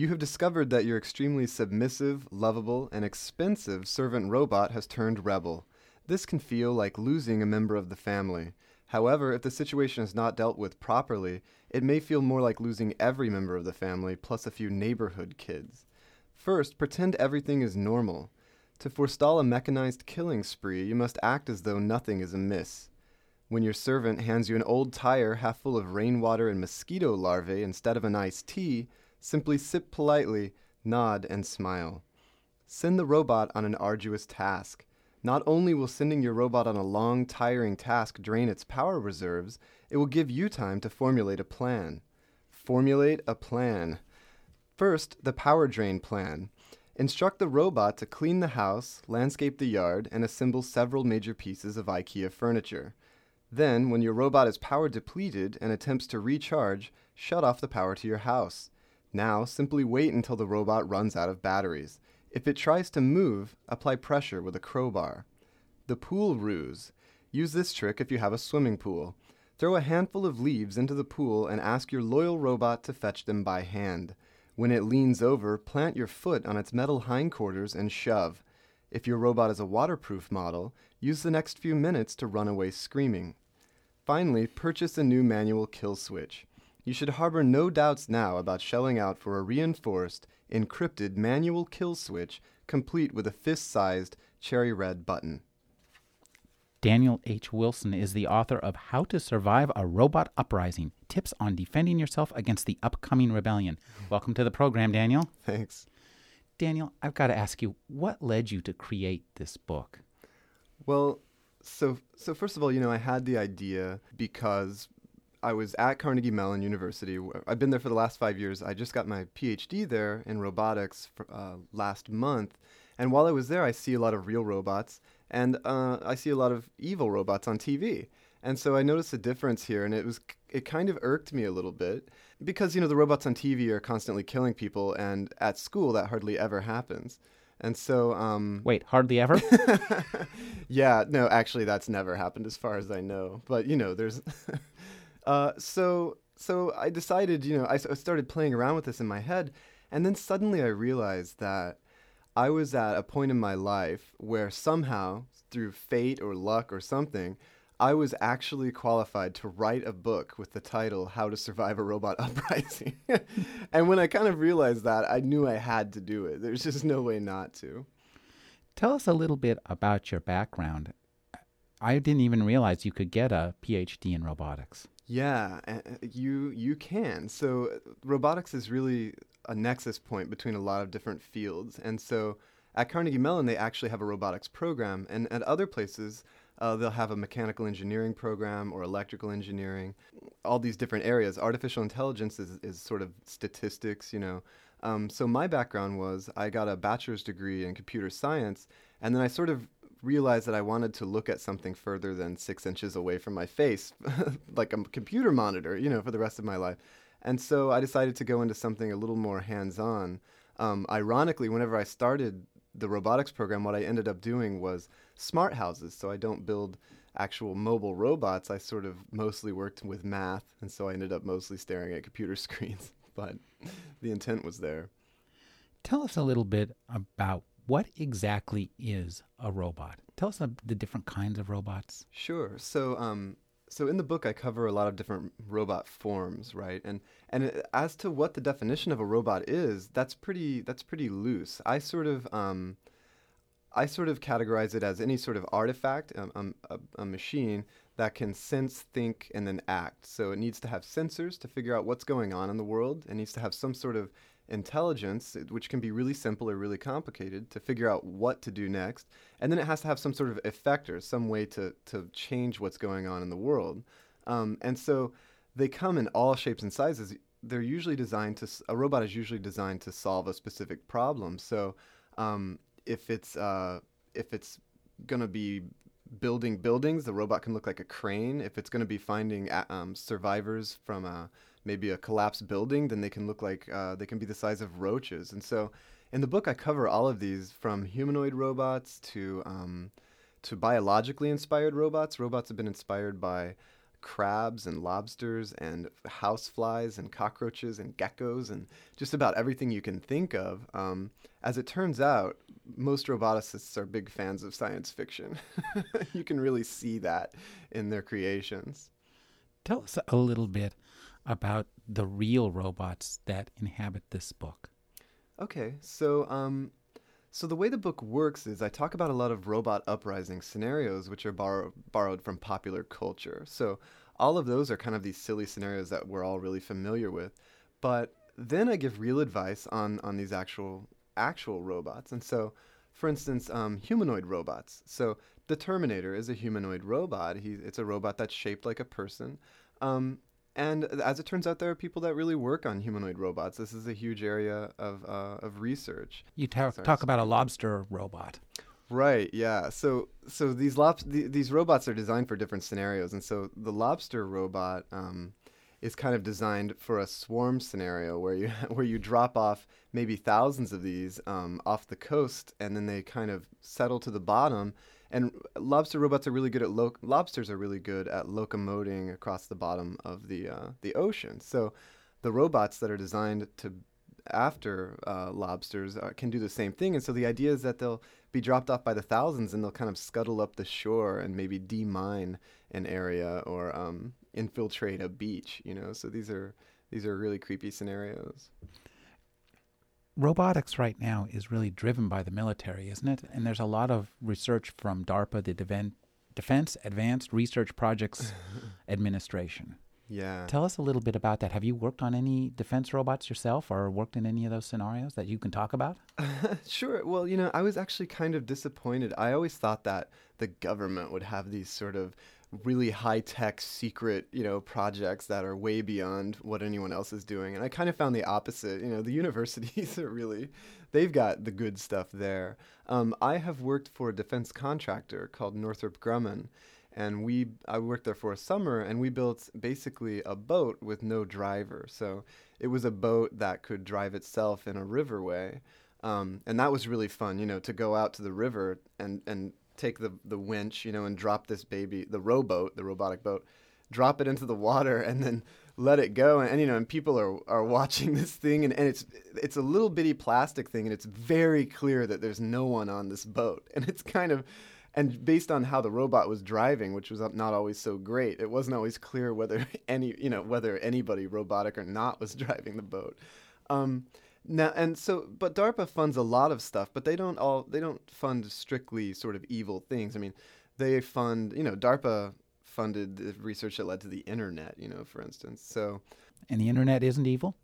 You have discovered that your extremely submissive, lovable, and expensive servant robot has turned rebel. This can feel like losing a member of the family. However, if the situation is not dealt with properly, it may feel more like losing every member of the family plus a few neighborhood kids. First, pretend everything is normal. To forestall a mechanized killing spree, you must act as though nothing is amiss. When your servant hands you an old tire half full of rainwater and mosquito larvae instead of an iced tea, simply sip politely, nod, and smile. Send the robot on an arduous task. Not only will sending your robot on a long, tiring task drain its power reserves, it will give you time to formulate a plan. Formulate a plan. First, the power drain plan. Instruct the robot to clean the house, landscape the yard, and assemble several major pieces of IKEA furniture. Then, when your robot is power depleted and attempts to recharge, shut off the power to your house. Now, simply wait until the robot runs out of batteries. If it tries to move, apply pressure with a crowbar. The pool ruse. Use this trick if you have a swimming pool. Throw a handful of leaves into the pool and ask your loyal robot to fetch them by hand. When it leans over, plant your foot on its metal hindquarters and shove. If your robot is a waterproof model, use the next few minutes to run away screaming. Finally, purchase a new manual kill switch. You should harbor no doubts now about shelling out for a reinforced, encrypted manual kill switch complete with a fist sized cherry red button. Daniel H. Wilson is the author of How to Survive a Robot Uprising Tips on Defending Yourself Against the Upcoming Rebellion. Welcome to the program, Daniel. Thanks. Daniel, I've got to ask you, what led you to create this book? Well, so so first of all, you know, I had the idea because I was at Carnegie Mellon University. I've been there for the last five years. I just got my PhD there in robotics for, uh, last month. And while I was there, I see a lot of real robots, and uh, I see a lot of evil robots on TV. And so I noticed a difference here, and it was it kind of irked me a little bit because you know the robots on TV are constantly killing people, and at school that hardly ever happens. And so, um, wait, hardly ever? yeah, no, actually, that's never happened as far as I know. But you know, there's Uh, so so I decided, you know, I, I started playing around with this in my head, and then suddenly I realized that I was at a point in my life where somehow, through fate or luck or something, I was actually qualified to write a book with the title How to Survive a Robot Uprising. and when I kind of realized that, I knew I had to do it. There's just no way not to. Tell us a little bit about your background. I didn't even realize you could get a PhD in robotics. Yeah, you you can. So robotics is really a nexus point between a lot of different fields, and so at Carnegie Mellon they actually have a robotics program, and at other places uh, they'll have a mechanical engineering program or electrical engineering. All these different areas. Artificial intelligence is is sort of statistics, you know. Um, so my background was I got a bachelor's degree in computer science, and then I sort of realized that I wanted to look at something further than six inches away from my face, like a computer monitor, you know, for the rest of my life. And so I decided to go into something a little more hands on. Um, ironically, whenever I started the robotics program, what I ended up doing was smart houses. So I don't build actual mobile robots. I sort of mostly worked with math. And so I ended up mostly staring at computer screens. but the intent was there. Tell us a little bit about what exactly is a robot? Tell us about the different kinds of robots. Sure. So, um, so in the book, I cover a lot of different robot forms, right? And and as to what the definition of a robot is, that's pretty that's pretty loose. I sort of um, I sort of categorize it as any sort of artifact, um, um, a, a, machine that can sense, think, and then act. So it needs to have sensors to figure out what's going on in the world. It needs to have some sort of intelligence, which can be really simple or really complicated, to figure out what to do next. And then it has to have some sort of effector, some way to, to change what's going on in the world. Um, and so they come in all shapes and sizes. They're usually designed to, a robot is usually designed to solve a specific problem. So um, if it's, uh, if it's going to be building buildings, the robot can look like a crane. If it's going to be finding um, survivors from a maybe a collapsed building, then they can look like uh, they can be the size of roaches. And so, in the book, I cover all of these from humanoid robots to um, to biologically inspired robots. Robots have been inspired by crabs and lobsters and houseflies and cockroaches and geckos and just about everything you can think of. Um, as it turns out, most roboticists are big fans of science fiction. you can really see that in their creations. Tell us a little bit about the real robots that inhabit this book. Okay, so um, so the way the book works is I talk about a lot of robot uprising scenarios, which are borrow- borrowed from popular culture. So all of those are kind of these silly scenarios that we're all really familiar with. But then I give real advice on on these actual actual robots. And so, for instance, um, humanoid robots. So the Terminator is a humanoid robot. He, it's a robot that's shaped like a person. Um, and as it turns out, there are people that really work on humanoid robots. This is a huge area of, uh, of research. You ta- talk about a lobster robot. Right. Yeah. So so these lob- th- these robots are designed for different scenarios, and so the lobster robot um, is kind of designed for a swarm scenario where you where you drop off maybe thousands of these um, off the coast, and then they kind of settle to the bottom. And lobster robots are really good at lo- lobsters are really good at locomoting across the bottom of the uh, the ocean. So the robots that are designed to after uh, lobsters uh, can do the same thing. And so the idea is that they'll be dropped off by the thousands and they'll kind of scuttle up the shore and maybe demine an area or um, infiltrate a beach. You know, so these are these are really creepy scenarios robotics right now is really driven by the military, isn't it? And there's a lot of research from DARPA, the Defense Advanced Research Projects Administration. Yeah. Tell us a little bit about that. Have you worked on any defense robots yourself or worked in any of those scenarios that you can talk about? sure. Well, you know, I was actually kind of disappointed. I always thought that the government would have these sort of really high tech secret, you know, projects that are way beyond what anyone else is doing. And I kind of found the opposite. You know, the universities are really, they've got the good stuff there. Um, I have worked for a defense contractor called Northrop Grumman. And we, I worked there for a summer, and we built basically a boat with no driver. So it was a boat that could drive itself in a riverway, um, and that was really fun. You know, to go out to the river and and take the the winch, you know, and drop this baby, the rowboat, the robotic boat, drop it into the water, and then let it go. And, and you know, and people are are watching this thing, and, and it's it's a little bitty plastic thing, and it's very clear that there's no one on this boat, and it's kind of and based on how the robot was driving, which was not always so great, it wasn't always clear whether any, you know, whether anybody, robotic or not, was driving the boat. Um, now and so, but DARPA funds a lot of stuff, but they don't all they don't fund strictly sort of evil things. I mean, they fund you know DARPA funded the research that led to the internet, you know, for instance. So. And the internet isn't evil?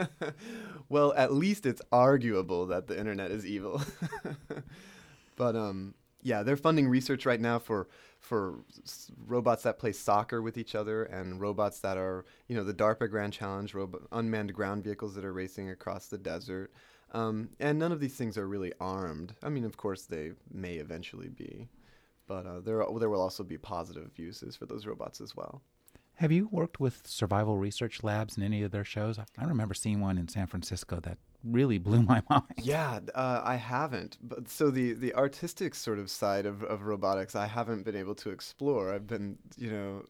well, at least it's arguable that the internet is evil. but um yeah, they're funding research right now for for robots that play soccer with each other and robots that are, you know, the DARPA Grand Challenge, unmanned ground vehicles that are racing across the desert. Um, and none of these things are really armed. I mean, of course, they may eventually be, but uh, there there will also be positive uses for those robots as well. Have you worked with survival research labs in any of their shows? I remember seeing one in San Francisco that really blew my mind. Yeah, uh, I haven't. But so the the artistic sort of side of, of robotics, I haven't been able to explore. I've been, you know,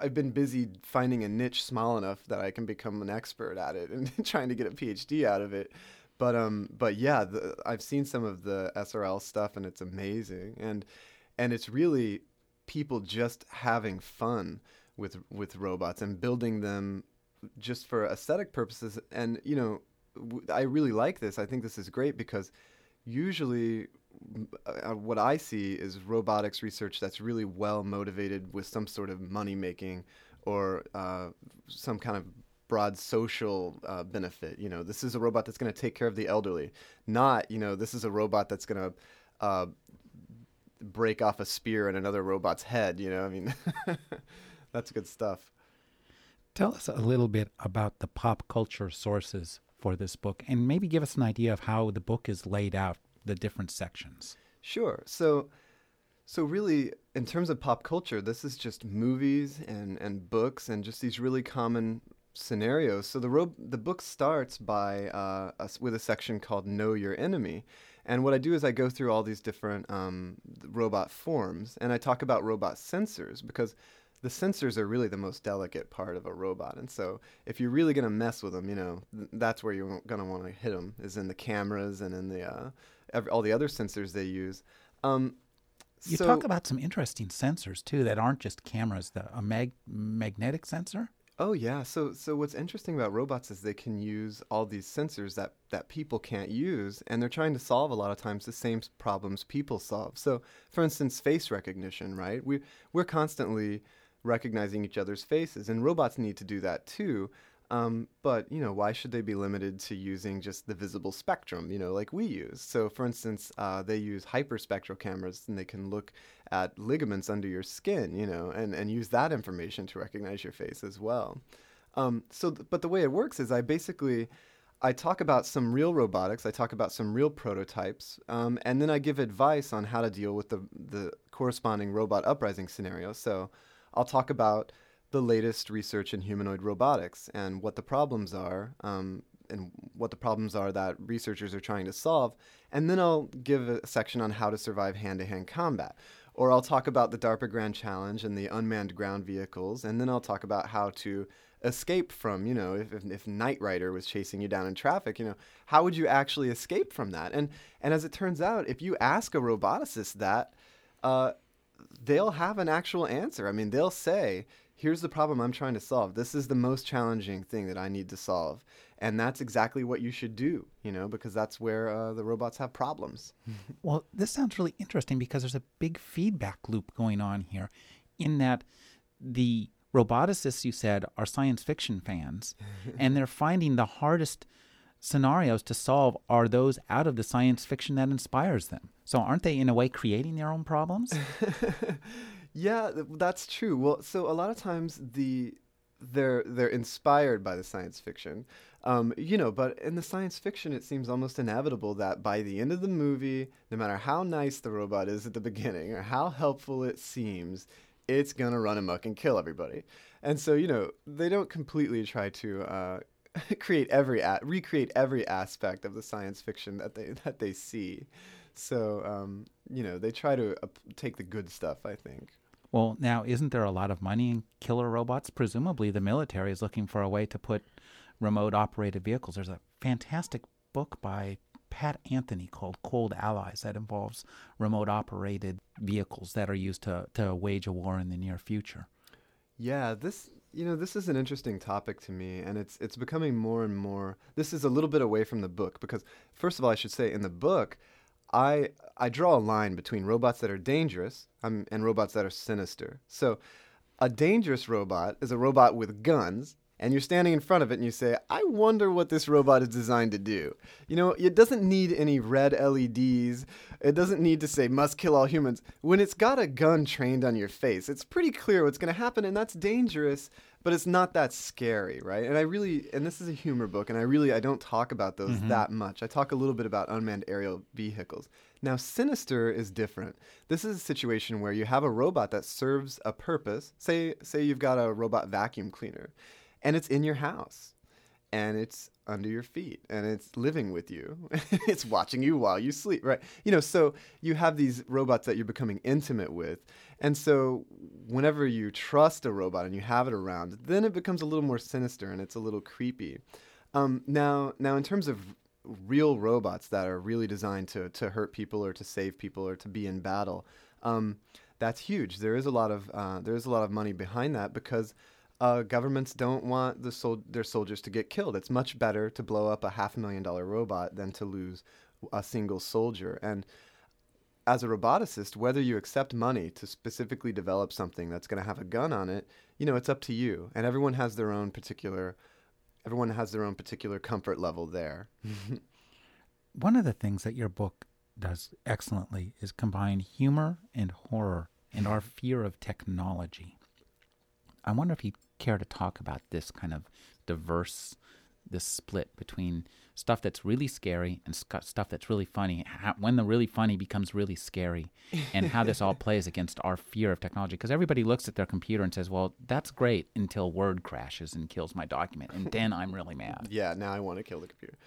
I've been busy finding a niche small enough that I can become an expert at it and trying to get a PhD out of it. But um, but yeah, the, I've seen some of the SRL stuff and it's amazing, and and it's really people just having fun with with robots and building them just for aesthetic purposes. And you know, I really like this. I think this is great because usually uh, what I see is robotics research that's really well motivated with some sort of money making or uh, some kind of broad social uh, benefit. You know, this is a robot that's going to take care of the elderly, not, you know, this is a robot that's going to uh, break off a spear in another robot's head. You know, I mean, that's good stuff. Tell us a little bit about the pop culture sources for this book and maybe give us an idea of how the book is laid out, the different sections. Sure. So, so really, in terms of pop culture, this is just movies and, and books and just these really common scenarios. So the ro- the book starts by uh, a, with a section called "Know Your Enemy," and what I do is I go through all these different um, robot forms and I talk about robot sensors because the sensors are really the most delicate part of a robot. And so if you're really going to mess with them, you know, th- that's where you're going to want to hit them is in the cameras and in the uh, every, all the other sensors they use. Um, You so- talk about some interesting sensors too that aren't just cameras. The a mag- magnetic sensor. Oh yeah. So so what's interesting about robots is they can use all these sensors that that people can't use and they're trying to solve a lot of times the same problems people solve. So for instance, face recognition, right? We we're constantly recognizing each other's faces and robots need to do that too. Um, but you know, why should they be limited to using just the visible spectrum? You know, like we use. So, for instance, uh, they use hyperspectral cameras, and they can look at ligaments under your skin. You know, and and use that information to recognize your face as well. Um, so, th- but the way it works is, I basically I talk about some real robotics. I talk about some real prototypes, um, and then I give advice on how to deal with the the corresponding robot uprising scenario. So, I'll talk about the latest research in humanoid robotics and what the problems are, um, and what the problems are that researchers are trying to solve. And then I'll give a section on how to survive hand-to-hand combat. Or I'll talk about the DARPA Grand Challenge and the unmanned ground vehicles, and then I'll talk about how to escape from, you know, if, if, if Knight Rider was chasing you down in traffic, you know, how would you actually escape from that? And and as it turns out, if you ask a roboticist that, uh, they'll have an actual answer. I mean, they'll say, here's the problem I'm trying to solve. This is the most challenging thing that I need to solve. And that's exactly what you should do, you know, because that's where uh, the robots have problems. Well, this sounds really interesting because there's a big feedback loop going on here in that the roboticists you said are science fiction fans and they're finding the hardest scenarios to solve are those out of the science fiction that inspires them. So aren't they in a way creating their own problems? Yeah, that's true. Well, so a lot of times the they're they're inspired by the science fiction, um, you know. But in the science fiction, it seems almost inevitable that by the end of the movie, no matter how nice the robot is at the beginning or how helpful it seems, it's gonna run amok and kill everybody. And so you know they don't completely try to. Uh, create every a- recreate every aspect of the science fiction that they that they see so um, you know they try to uh, take the good stuff i think Well, now, isn't there a lot of money in killer robots? Presumably, the military is looking for a way to put remote operated vehicles. There's a fantastic book by Pat Anthony called Cold Allies that involves remote operated vehicles that are used to, to wage a war in the near future. Yeah, this you know this is an interesting topic to me, and it's it's becoming more and more. This is a little bit away from the book because first of all, I should say in the book, I I draw a line between robots that are dangerous um, and robots that are sinister. So, a dangerous robot is a robot with guns. And you're standing in front of it and you say, I wonder what this robot is designed to do. You know, it doesn't need any red LEDs. It doesn't need to say, must kill all humans. When it's got a gun trained on your face, it's pretty clear what's going to happen, and that's dangerous, but it's not that scary, right? And I really, and this is a humor book, and I really, I don't talk about those mm-hmm. that much. I talk a little bit about unmanned aerial vehicles. Now, Sinister is different. This is a situation where you have a robot that serves a purpose. Say, say you've got a robot vacuum cleaner, and it's in your house. And it's under your feet. And it's living with you. It's watching you while you sleep right? You know so you have these robots that you're becoming intimate with. And so whenever you trust a robot and you have it around then it becomes a little more sinister and it's a little creepy. Um, now now in terms of real robots that are really designed to, to hurt people or to save people or to be in battle um, that's huge. There is a lot of uh, there is a lot of money behind that because uh, governments don't want the sol- their soldiers to get killed. It's much better to blow up a half a million dollar robot than to lose a single soldier. And as a roboticist, whether you accept money to specifically develop something that's going to have a gun on it, you know, it's up to you. And everyone has their own particular everyone has their own particular comfort level there. One of the things that your book does excellently is combine humor and horror and our fear of technology. I wonder if you'd care to talk about this kind of diverse, this split between stuff that's really scary and sc- stuff that's really funny. How, when the really funny becomes really scary, and how this all plays against our fear of technology. Because everybody looks at their computer and says, "Well, that's great," until Word crashes and kills my document, and then I'm really mad. Yeah, now I want to kill the computer.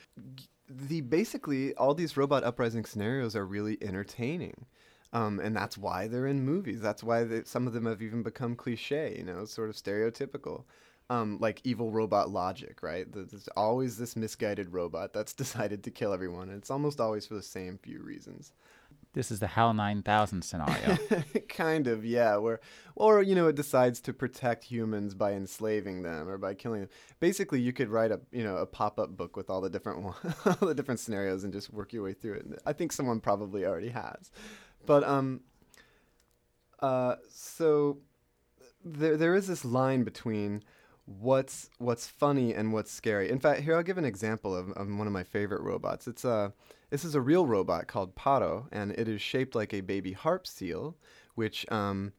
The basically all these robot uprising scenarios are really entertaining. Um, and that's why they're in movies. That's why they, some of them have even become cliche, you know, sort of stereotypical. Um, like evil robot logic, right? There's always this misguided robot that's decided to kill everyone, and it's almost always for the same few reasons. This is the HAL 9000 scenario. kind of, yeah. Where, or you know, it decides to protect humans by enslaving them or by killing them. Basically, you could write a you know a pop up book with all the different all the different scenarios and just work your way through it. I think someone probably already has, but um. Uh, so there there is this line between what's what's funny and what's scary. In fact, here I'll give an example of, of one of my favorite robots. It's a this is a real robot called Paro, and it is shaped like a baby harp seal, which um,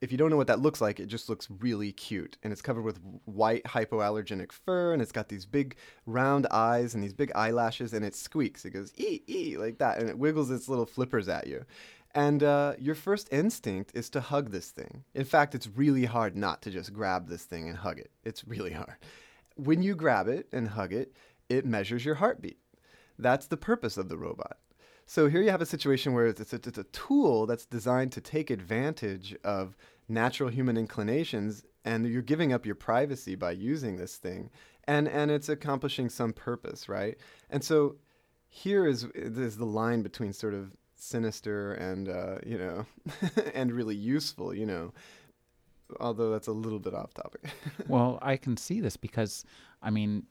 if you don't know what that looks like, it just looks really cute. And it's covered with white hypoallergenic fur, and it's got these big round eyes and these big eyelashes, and it squeaks. It goes ee ee like that, and it wiggles its little flippers at you. And uh, your first instinct is to hug this thing. In fact, it's really hard not to just grab this thing and hug it. It's really hard. When you grab it and hug it, it measures your heartbeat. That's the purpose of the robot. So here you have a situation where it's a, it's a tool that's designed to take advantage of natural human inclinations, and you're giving up your privacy by using this thing, and and it's accomplishing some purpose, right? And so here is is the line between sort of sinister and uh, you know and really useful you know although that's a little bit off topic well i can see this because i mean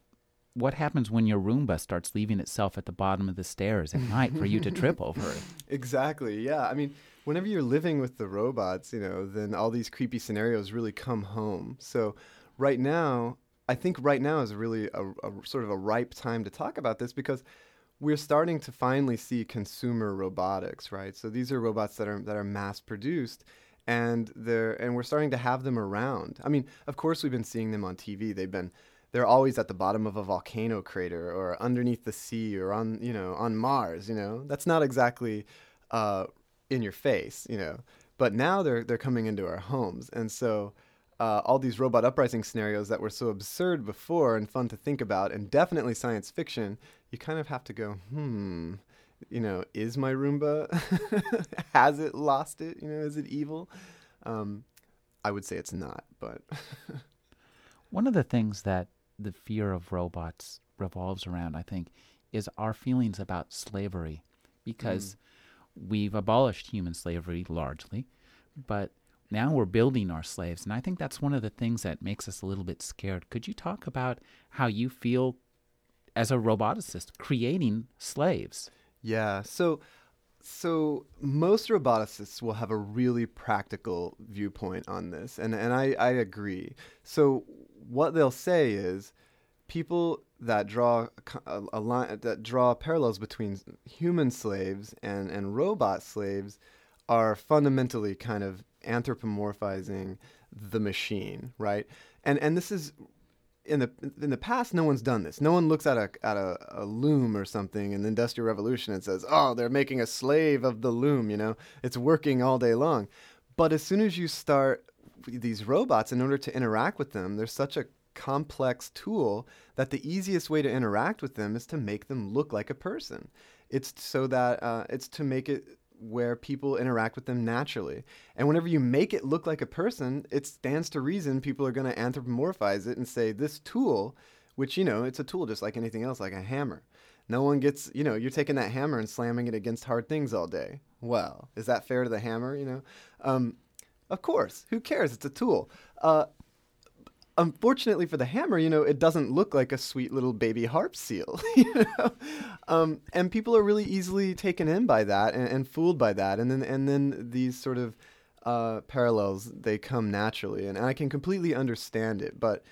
what happens when your roomba starts leaving itself at the bottom of the stairs at night for you to trip over it exactly yeah i mean whenever you're living with the robots you know then all these creepy scenarios really come home so right now i think right now is really a, a sort of a ripe time to talk about this because we're starting to finally see consumer robotics, right? So these are robots that are that are mass produced and they're and we're starting to have them around. I mean, of course we've been seeing them on TV. They've been they're always at the bottom of a volcano crater or underneath the sea or on, you know, on Mars, you know. That's not exactly uh, in your face, you know. But now they're they're coming into our homes. And so uh, all these robot uprising scenarios that were so absurd before and fun to think about, and definitely science fiction, you kind of have to go, hmm, you know, is my Roomba, has it lost it? You know, is it evil? Um, I would say it's not, but. One of the things that the fear of robots revolves around, I think, is our feelings about slavery, because mm. we've abolished human slavery largely, but now we're building our slaves. And I think that's one of the things that makes us a little bit scared. Could you talk about how you feel as a roboticist creating slaves? Yeah. So so most roboticists will have a really practical viewpoint on this and, and I, I agree so what they'll say is people that draw a, line that draw parallels between human slaves and, and robot slaves are fundamentally kind of anthropomorphizing the machine, right? And and this is in the in the past, no one's done this. No one looks at a at a, a, loom or something in the Industrial Revolution and says, "Oh, they're making a slave of the loom." You know, it's working all day long. But as soon as you start these robots, in order to interact with them, there's such a complex tool that the easiest way to interact with them is to make them look like a person. It's so that uh, it's to make it where people interact with them naturally. And whenever you make it look like a person, it stands to reason people are going to anthropomorphize it and say, this tool, which, you know, it's a tool just like anything else, like a hammer. No one gets, you know, you're taking that hammer and slamming it against hard things all day. Well, is that fair to the hammer, you know? Um, of course. Who cares? It's a tool. Uh, unfortunately for the hammer, you know, it doesn't look like a sweet little baby harp seal. you know? um, and people are really easily taken in by that and, and, fooled by that. And then and then these sort of uh, parallels they come naturally, and I can completely understand it. But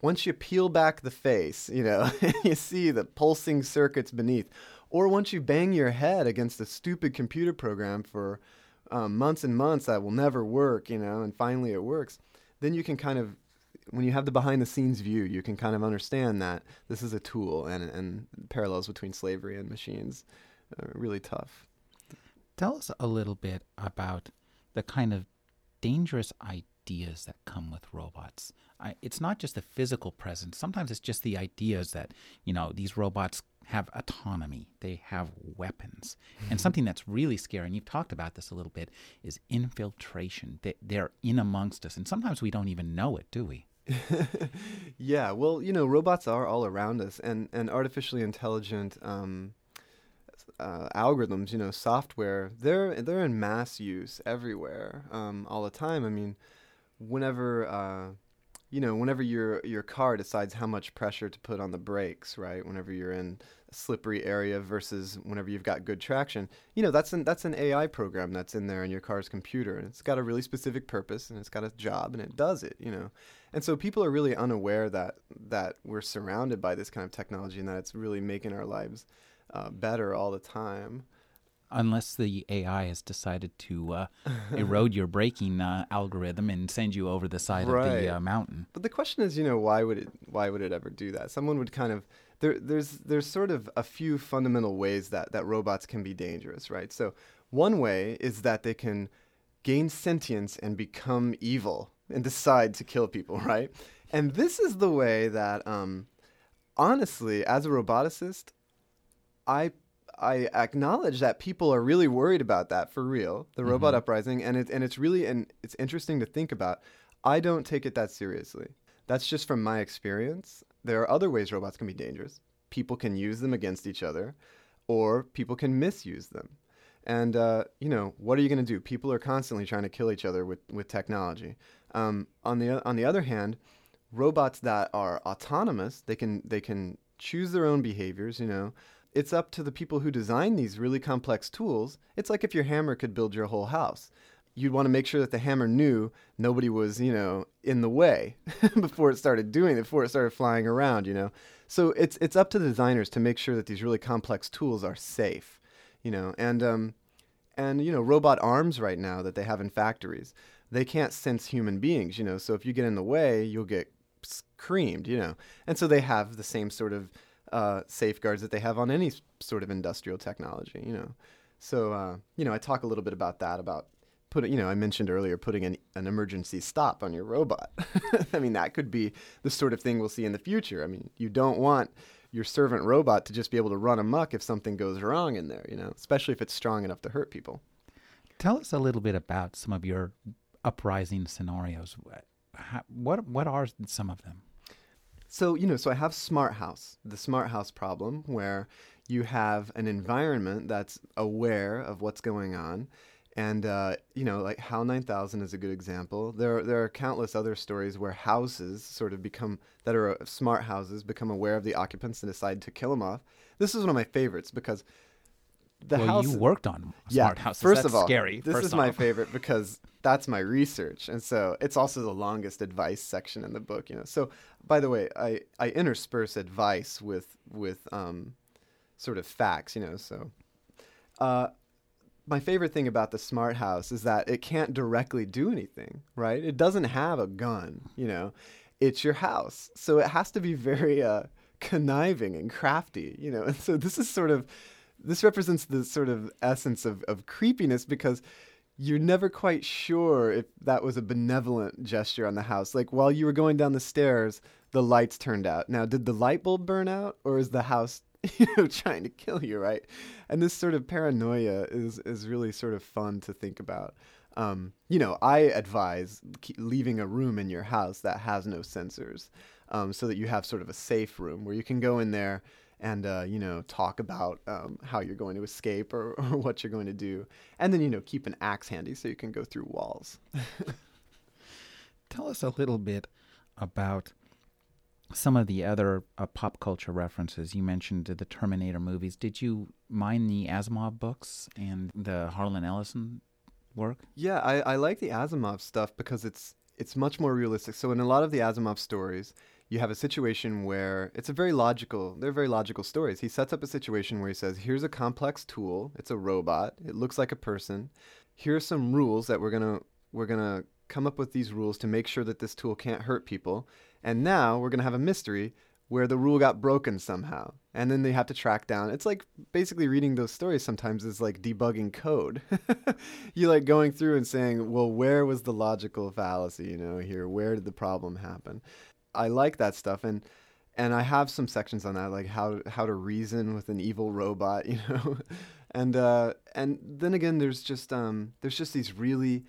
once you peel back the face, you know, you see the pulsing circuits beneath, or once you bang your head against a stupid computer program for um, months and months that will never work, you know, and finally it works, then you can kind of when you have the behind the scenes view, you can kind of understand that this is a tool and, and parallels between slavery and machines are really tough. Tell us a little bit about the kind of dangerous ideas that come with robots. I, it's not just the physical presence. Sometimes it's just the ideas that, you know, these robots have autonomy, they have weapons. And something that's really scary, and you've talked about this a little bit, is infiltration. They, they're in amongst us, and sometimes we don't even know it, do we? yeah, well, you know, robots are all around us, and, and artificially intelligent um, uh, algorithms, you know, software, they're they're in mass use everywhere, um, all the time. I mean, whenever uh, you know, whenever your your car decides how much pressure to put on the brakes, right? Whenever you're in slippery area versus whenever you've got good traction, you know, that's an that's an AI program that's in there in your car's computer, and it's got a really specific purpose and it's got a job and it does it, you know. And so people are really unaware that that we're surrounded by this kind of technology and that it's really making our lives uh, better all the time unless the AI has decided to uh, erode your braking uh, algorithm and send you over the side right. of the uh, mountain. But the question is, you know, why would it? Why would it ever do that? Someone would kind of there. There's there's sort of a few fundamental ways that that robots can be dangerous, right? So one way is that they can gain sentience and become evil and decide to kill people, right? And this is the way that, um, honestly, as a roboticist, I I acknowledge that people are really worried about that for real, the mm-hmm. robot uprising, and it and it's really and it's interesting to think about. I don't take it that seriously. That's just from my experience. There are other ways robots can be dangerous. People can use them against each other, or people can misuse them. And uh, you know, what are you going to do? People are constantly trying to kill each other with with technology. Um, on the on the other hand, robots that are autonomous, they can they can choose their own behaviors. You know it's up to the people who design these really complex tools. It's like if your hammer could build your whole house. You'd want to make sure that the hammer knew nobody was, you know, in the way before it started doing it, before it started flying around, you know. So it's it's up to the designers to make sure that these really complex tools are safe, you know. And um, and you know, robot arms right now that they have in factories, they can't sense human beings, you know. So if you get in the way, you'll get creamed, you know. And so they have the same sort of uh, safeguards that they have on any sort of industrial technology. You know, so uh, you know, I talk a little bit about that about putting. You know, I mentioned earlier putting an, an emergency stop on your robot. I mean, that could be the sort of thing we'll see in the future. I mean, you don't want your servant robot to just be able to run amok if something goes wrong in there. You know, especially if it's strong enough to hurt people. Tell us a little bit about some of your uprising scenarios. What what are some of them? So, you know, so I have smart house, the smart house problem where you have an environment that's aware of what's going on. And, uh, you know, like HAL 9000 is a good example. There, there are countless other stories where houses sort of become, that are uh, smart houses, become aware of the occupants and decide to kill them off. This is one of my favorites because the well, house. You worked on smart yeah, houses. First That's of all, scary. This is off. my favorite because that's my research, and so it's also the longest advice section in the book. You know, so by the way, I I intersperse advice with with um, sort of facts. You know, so. Uh, my favorite thing about the smart house is that it can't directly do anything, right? It doesn't have a gun, you know. It's your house. So it has to be very uh, conniving and crafty, you know. And so this is sort of this represents the sort of essence of, of creepiness because you're never quite sure if that was a benevolent gesture on the house. Like while you were going down the stairs, the lights turned out. Now, did the light bulb burn out, or is the house, you know, trying to kill you, right? And this sort of paranoia is is really sort of fun to think about. Um, you know, I advise leaving a room in your house that has no sensors, um, so that you have sort of a safe room where you can go in there and uh, you know talk about um, how you're going to escape or, or, what you're going to do and then you know keep an axe handy so you can go through walls tell us a little bit about some of the other uh, pop culture references. You mentioned the terminator movies. Did you mind the asimov books and the harlan ellison work? Yeah I, I like the asimov stuff because it's it's much more realistic. So in a lot of the asimov stories you have a situation where it's a very logical they're very logical stories. He sets up a situation where he says here's a complex tool. It's a robot. It looks like a person. Here are some rules that we're to we're to come up with these rules to make sure that this tool can't hurt people. And now we're going to have a mystery where the rule got broken somehow. And then they have to track down. It's like basically reading those stories sometimes is like debugging code. You like going through and saying well where was the logical fallacy you know here? Where did the problem happen? I like that stuff. And and I have some sections on that, like how how to reason with an evil robot, you know, and uh, and then again, there's just um, there's just these really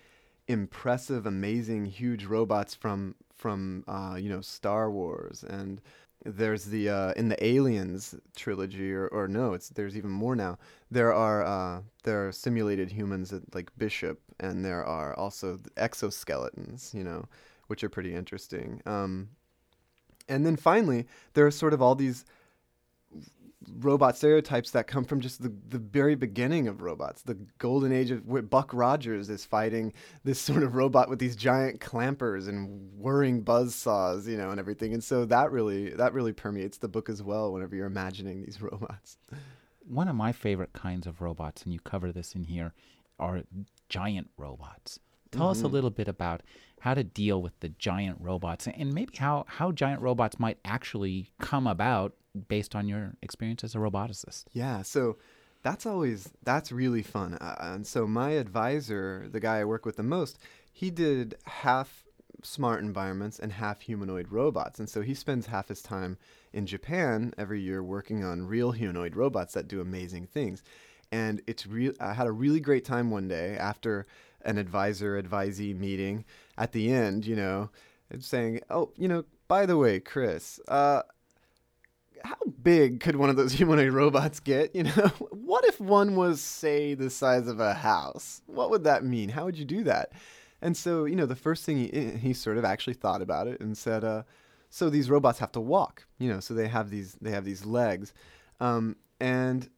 impressive, amazing, huge robots from from uh, you know Star Wars, and there's the uh, in the Aliens trilogy, or, or no, it's there's even more now. There are uh, there are simulated humans like Bishop, and there are also exoskeletons, you know, which are pretty interesting. Um, and then finally, there are sort of all these robot stereotypes that come from just the, the very beginning of robots. The golden age of where Buck Rogers is fighting this sort of robot with these giant clampers and whirring buzz saws, you know, and everything. And so that really that really permeates the book as well whenever you're imagining these robots. One of my favorite kinds of robots, and you cover this in here, are giant robots. Tell mm-hmm. us a mm-hmm. little bit about how to deal with the giant robots and maybe how, how giant robots might actually come about based on your experience as a roboticist. Yeah, so that's always that's really fun. Uh, and so my advisor, the guy I work with the most, he did half smart environments and half humanoid robots. And so he spends half his time in Japan every year working on real humanoid robots that do amazing things. And it's real I had a really great time one day after an advisor advisee meeting at the end, you know, and saying, "Oh, you know, by the way, Chris, uh, how big could one of those humanoid robots get? You know, what if one was, say, the size of a house? What would that mean? How would you do that? And so, you know, the first thing he, eh, he sort of actually thought about it and said, uh, so these robots have to walk, you know, so they have these they have these legs, um, and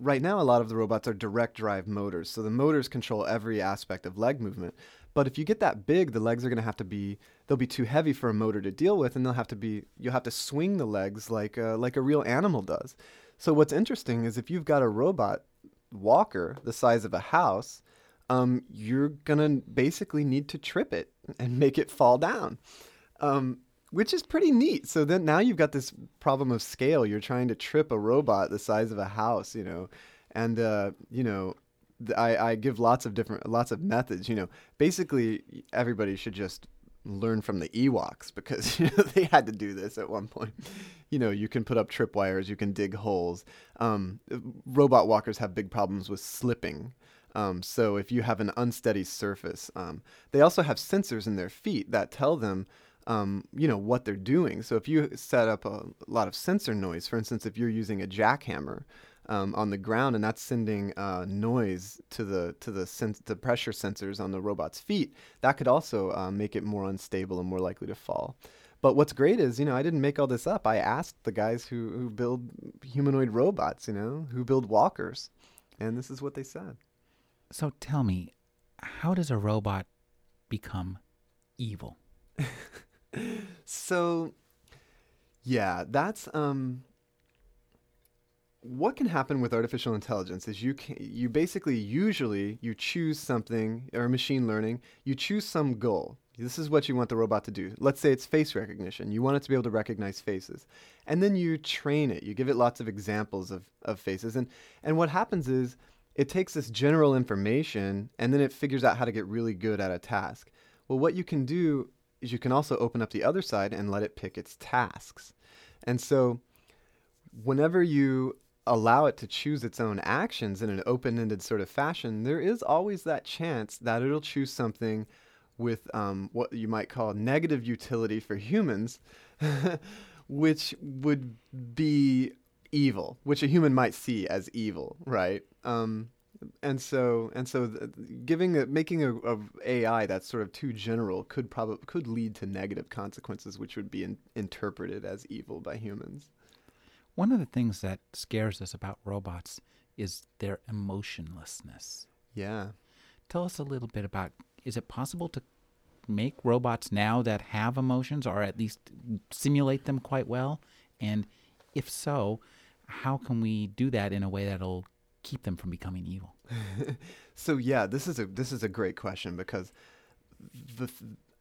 right now a lot of the robots are direct drive motors, so the motors control every aspect of leg movement. But if you get that big, the legs are going to have to be they'll be too heavy for a motor to deal with, and they'll have to be you'll have to swing the legs like a, like a real animal does. So what's interesting is if you've got a robot walker the size of a house, um, you're gonna basically need to trip it and make it fall down. Um, which is pretty neat. So then now you've got this problem of scale. You're trying to trip a robot the size of a house, you know, and uh, you know I, I give lots of different lots of methods. You know, basically everybody should just learn from the Ewoks because you know, they had to do this at one point. You know, you can put up tripwires, you can dig holes. Um, robot walkers have big problems with slipping. Um, so if you have an unsteady surface, um, they also have sensors in their feet that tell them, um, you know, what they're doing. So if you set up a lot of sensor noise, for instance, if you're using a jackhammer, um, on the ground, and that's sending uh, noise to the to the sens- the pressure sensors on the robot's feet. That could also uh, make it more unstable and more likely to fall. But what's great is, you know, I didn't make all this up. I asked the guys who, who build humanoid robots, you know, who build walkers, and this is what they said. So tell me, how does a robot become evil? so, yeah, that's um, what can happen with artificial intelligence is you can, you basically usually you choose something or machine learning you choose some goal. This is what you want the robot to do. Let's say it's face recognition. You want it to be able to recognize faces. And then you train it. You give it lots of examples of, of faces. And and what happens is it takes this general information and then it figures out how to get really good at a task. Well what you can do you can also open up the other side and let it pick its tasks and so whenever you allow it to choose its own actions in an open ended sort of fashion, there is always that chance that it'll choose something with um, what you might call negative utility for humans, which would be evil, which a human might see as evil, right? Um, and so and so giving a, making a, a, AI that's sort of too general could probably could lead to negative consequences, which would be in, interpreted as evil by humans. One of the things that scares us about robots is their emotionlessness. Yeah. Tell us a little bit about is it possible to make robots now that have emotions or at least simulate them quite well? And if so, how can we do that in a way that'll keep them from becoming evil? so yeah, this is a this is a great question because the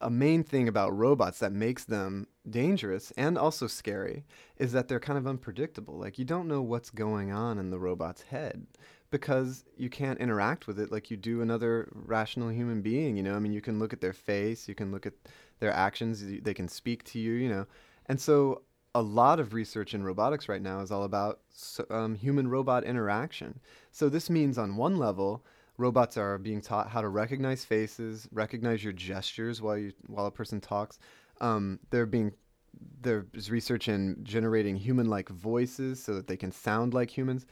a main thing about robots that makes them dangerous and also scary is that they're kind of unpredictable. Like you don't know what's going on in the robot's head because you can't interact with it like you do another rational human being, you know? I mean, you can look at their face, you can look at their actions, they can speak to you, you know. And so a lot of research in robotics right now is all about um, human robot interaction. So this means on one level, robots are being taught how to recognize faces, recognize your gestures while you while a person talks. Um, they're being there's research in generating human-like voices so that they can sound like humans,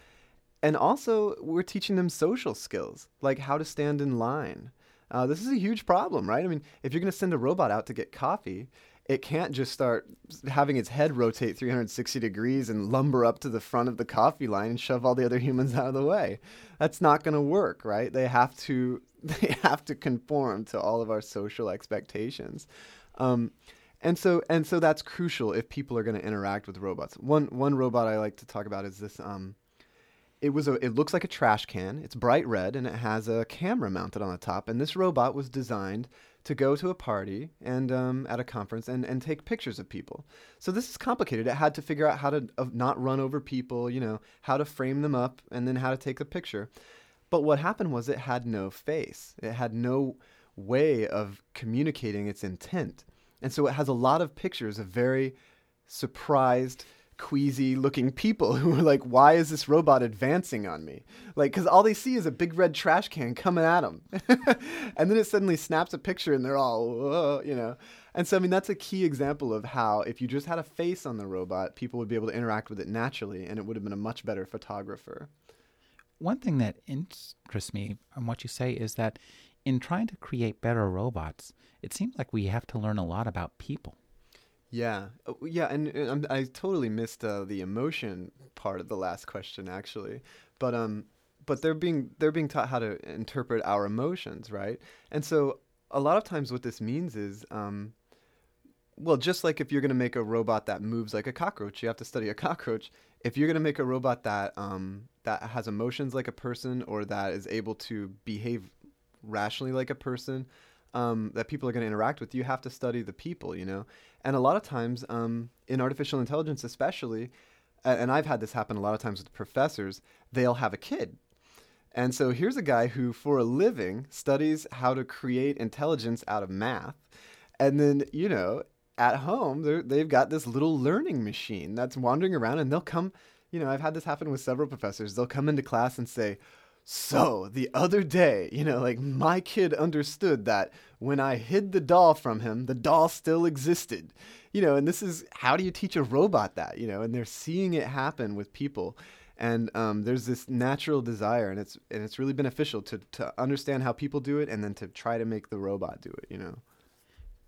and also we're teaching them social skills like how to stand in line. Uh, this is a huge problem, right? I mean, if you're going to send a robot out to get coffee, it can't just start having its head rotate 360 degrees and lumber up to the front of the coffee line and shove all the other humans out of the way. That's not going to work, right? They have to they have to conform to all of our social expectations. Um, and so and so that's crucial if people are going to interact with robots. One one robot I like to talk about is this um, it was a it looks like a trash can. It's bright red and it has a camera mounted on the top and this robot was designed to go to a party and um, at a conference and, and take pictures of people. So this is complicated. It had to figure out how to uh, not run over people, you know, how to frame them up, and then how to take a picture. But what happened was it had no face. It had no way of communicating its intent. And so it has a lot of pictures of very surprised, queasy looking people who are like, why is this robot advancing on me? Like, because all they see is a big red trash can coming at them. and then it suddenly snaps a picture and they're all, you know. And so, I mean, that's a key example of how if you just had a face on the robot, people would be able to interact with it naturally and it would have been a much better photographer. One thing that interests me on what you say is that in trying to create better robots, it seems like we have to learn a lot about people. Yeah, uh, yeah, and, and I totally missed uh, the emotion part of the last question actually, but um, but they're being they're being taught how to interpret our emotions, right? And so a lot of times what this means is um, well, just like if you're going to make a robot that moves like a cockroach, you have to study a cockroach. If you're going to make a robot that um, that has emotions like a person or that is able to behave rationally like a person, um, that people are going to interact with, you have to study the people, you know. And a lot of times, um, in artificial intelligence, especially, and I've had this happen a lot of times with professors, they'll have a kid. And so here's a guy who, for a living, studies how to create intelligence out of math. And then, you know, at home, they've got this little learning machine that's wandering around, and they'll come. You know, I've had this happen with several professors. They'll come into class and say, so the other day, you know, like my kid understood that when I hid the doll from him, the doll still existed. You know, and this is how do you teach a robot that, you know, and they're seeing it happen with people. And um, there's this natural desire, and it's and it's really beneficial to to understand how people do it, and then to try to make the robot do it. You know.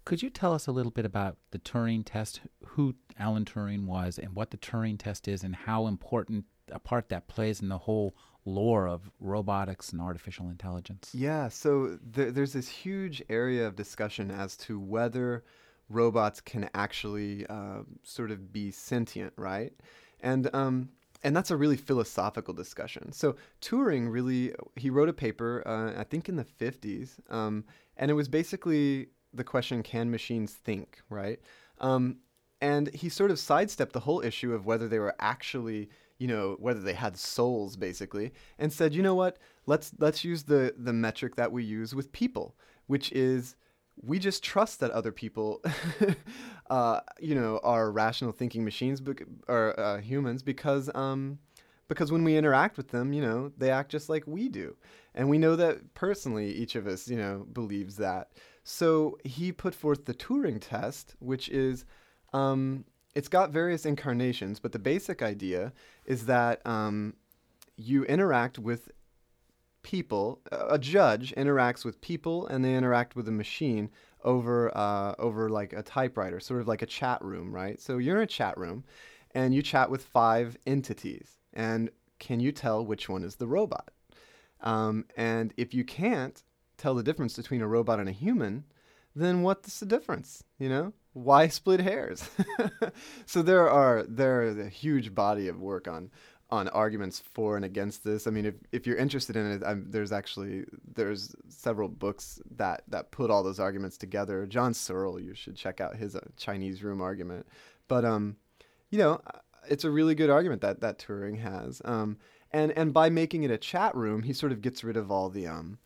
Could you tell us a little bit about the Turing test, who Alan Turing was, and what the Turing test is, and how important a part that plays in the whole lore of robotics and artificial intelligence? Yeah, so there, there's this huge area of discussion as to whether robots can actually uh, sort of be sentient, right? And um, and that's a really philosophical discussion. So Turing really he wrote a paper, uh, I think in the 50s, um, and it was basically the question: Can machines think? Right? Um, and he sort of sidestepped the whole issue of whether they were actually you know whether they had souls basically and said you know what? Let's let's use the the metric that we use with people which is we just trust that other people uh, you know are rational thinking machines or uh, humans because um, because when we interact with them you know they act just like we do. And we know that personally each of us you know believes that. So he put forth the turing test which is um, it's got various incarnations, but the basic idea is that um, you interact with people. A judge interacts with people, and they interact with a machine over uh, over like a typewriter, sort of like a chat room, right? So you're in a chat room, and you chat with five entities, and can you tell which one is the robot? Um, and if you can't tell the difference between a robot and a human, then what's the difference? You know, why split hairs? so there are there is a huge body of work on on arguments for and against this. I mean, if, if you're interested in it, I'm, there's actually there's several books that that put all those arguments together. John Searle, you should check out his uh, Chinese room argument. But um, you know, uh, it's a really good argument that that Turing has. Um, and and by making it a chat room, he sort of gets rid of all the um,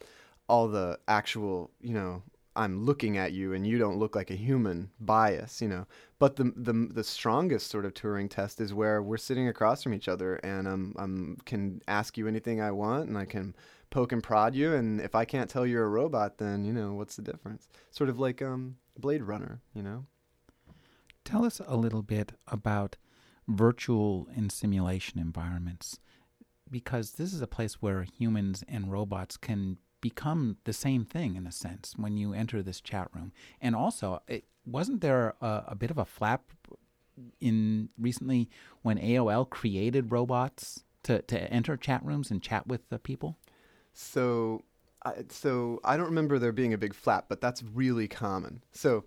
all the actual you know I'm looking at you and you don't look like a human bias, you know. But the the the strongest sort of Turing test is where we're sitting across from each other and I'm I'm can ask you anything I want and I can poke and prod you and if I can't tell you're a robot then, you know, what's the difference? Sort of like um Blade Runner, you know. Tell us a little bit about virtual and simulation environments because this is a place where humans and robots can become the same thing in a sense when you enter this chat room. And also, it, wasn't there a, a bit of a flap in recently when AOL created robots to, to enter chat rooms and chat with the people? So, I, so I don't remember there being a big flap, but that's really common. So,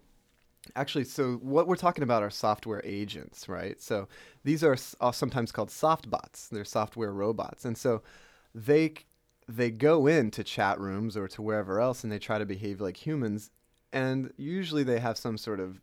actually, so what we're talking about are software agents, right? So these are sometimes called soft bots. They're software robots, and so they they go into chat rooms or to wherever else and they try to behave like humans and usually they have some sort of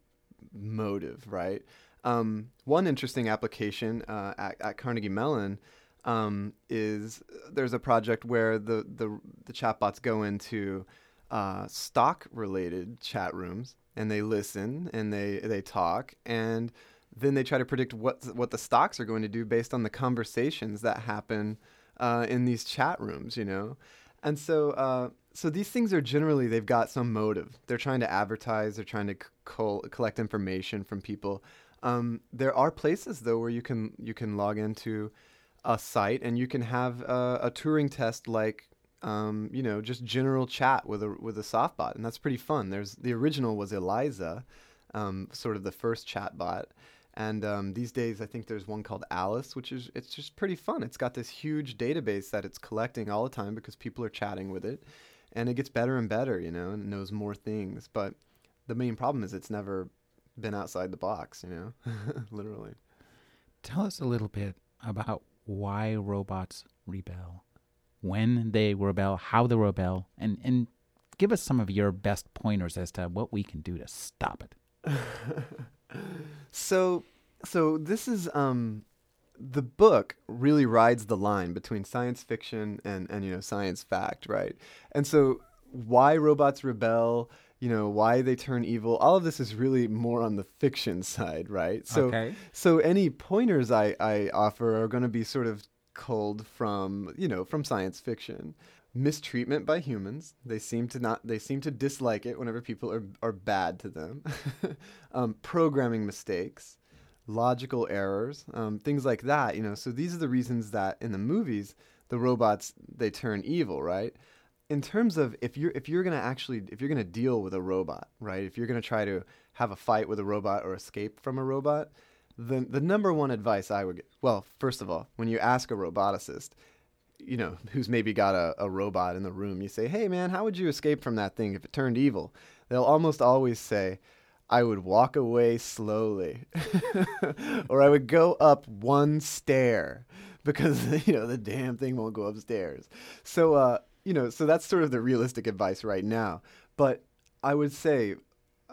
motive right? Um, one interesting application uh, at, at, carnegie mellon um, is there's a project where the, the, the chatbots go into uh, stock related chat rooms and they listen and they, they talk and then they try to predict what, what the stocks are going to do based on the conversations that happen uh, in these chat rooms, you know, and so uh, so these things are generally they've got some motive. They're trying to advertise. They're trying to collect information from people. Um, there are places though where you can you can log into a site and you can have a, a Turing test like um, you know just general chat with a with a softbot, and that's pretty fun. There's the original was Eliza, um, sort of the first chatbot, and um, these days, I think there's one called Alice, which is it's just pretty fun. It's got this huge database that it's collecting all the time because people are chatting with it, and it gets better and better, you know, and knows more things. But the main problem is it's never been outside the box, you know, literally. Tell us a little bit about why robots rebel, when they rebel, how they rebel, and and give us some of your best pointers as to what we can do to stop it. so so this is um the book really rides the line between science fiction and and you know science fact, right? And so why robots rebel, you know, why they turn evil, all of this is really more on the fiction side, right? So okay. so any pointers I I offer are going to be sort of culled from, you know, from science fiction mistreatment by humans. They seem to not. They seem to dislike it whenever people are are bad to them. um, programming mistakes, logical errors, um, things like that. You know. So these are the reasons that in the movies the robots they turn evil, right? In terms of if you're if you're gonna actually if you're gonna deal with a robot, right? If you're gonna try to have a fight with a robot or escape from a robot, the the number one advice I would well, first of all, when you ask a roboticist, you know, who's maybe got a, a robot in the room, you say, hey, man, how would you escape from that thing if it turned evil? They'll almost always say, I would walk away slowly, or I would go up one stair because, you know, the damn thing won't go upstairs. So, uh, you know, so that's sort of the realistic advice right now. But I would say,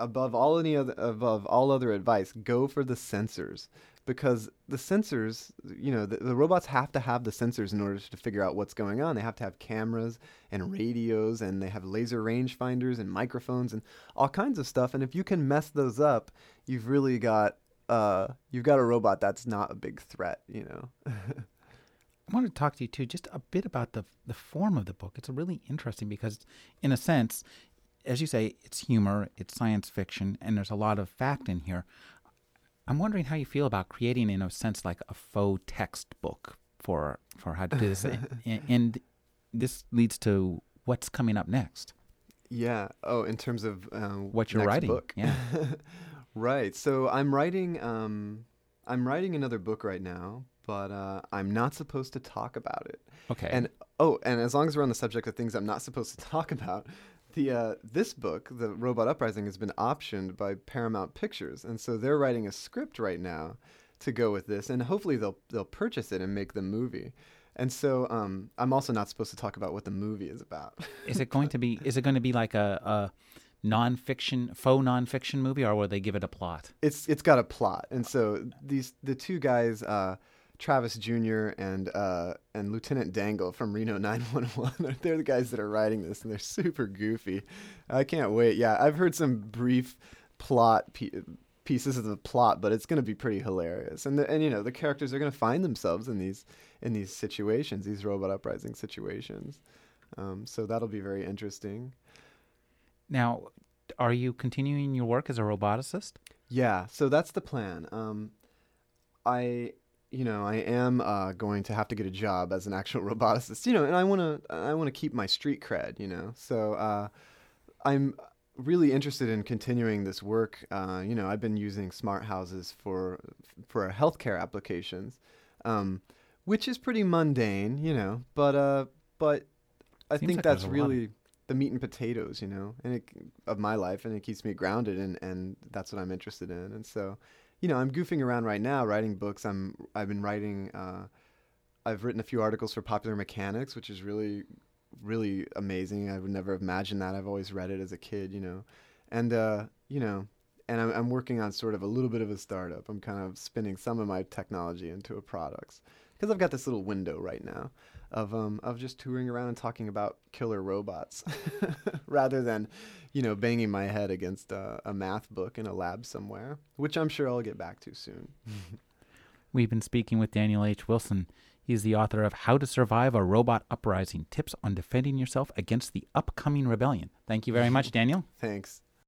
above all any other, above all other advice, go for the sensors because the sensors, you know, the, the, robots have to have the sensors in order to figure out what's going on. They have to have cameras and radios, and they have laser rangefinders and microphones and all kinds of stuff. And if you can mess those up, you've really got uh, you've got a robot that's not a big threat, you know. I want to talk to you too, just a bit about the the form of the book. It's really interesting because, in a sense, as you say, it's humor, it's science fiction, and there's a lot of fact in here. I'm wondering how you feel about creating, in a sense, like a faux textbook for for how to do this, and, and, this leads to what's coming up next. Yeah. Oh, in terms of um, what you're writing. Book. Yeah. right. So I'm writing. Um, I'm writing another book right now, but uh, I'm not supposed to talk about it. Okay. And oh, and as long as we're on the subject of things I'm not supposed to talk about, the uh, this book, the Robot Uprising, has been optioned by Paramount Pictures, and so they're writing a script right now to go with this, and hopefully they'll they'll purchase it and make the movie. And so um, I'm also not supposed to talk about what the movie is about. is it going to be? Is it going to be like a, a nonfiction, faux nonfiction movie, or will they give it a plot? It's it's got a plot, and so these the two guys. Uh, Travis Jr. and uh, and Lieutenant Dangle from Reno 911. they're the guys that are writing this, and they're super goofy. I can't wait. Yeah, I've heard some brief plot pieces of the plot, but it's going to be pretty hilarious. And the, and you know the characters are going to find themselves in these in these situations, these robot uprising situations. Um, so that'll be very interesting. Now, are you continuing your work as a roboticist? Yeah, so that's the plan. Um, I, you know, I am uh, going to have to get a job as an actual roboticist. You know, and I want to, I want to keep my street cred. You know, so uh, I'm really interested in continuing this work. Uh, you know, I've been using smart houses for for healthcare applications, um, which is pretty mundane. You know, but uh, but I Seems think like that's really the meat and potatoes, you know, and it, of my life, and it keeps me grounded, and and that's what I'm interested in. And so, you know, I'm goofing around right now, writing books. I'm I've been writing. Uh, I've written a few articles for Popular Mechanics, which is really really amazing. I would never have imagined that. I've always read it as a kid, you know, and uh, you know, and I'm, I'm working on sort of a little bit of a startup. I'm kind of spinning some of my technology into a products because I've got this little window right now of um of just touring around and talking about killer robots rather than you know banging my head against a, a math book in a lab somewhere which i'm sure i'll get back to soon. We've been speaking with daniel h. Wilson. He's the author of how to survive a robot uprising tips on defending yourself against the upcoming rebellion. Thank you very much daniel. Thanks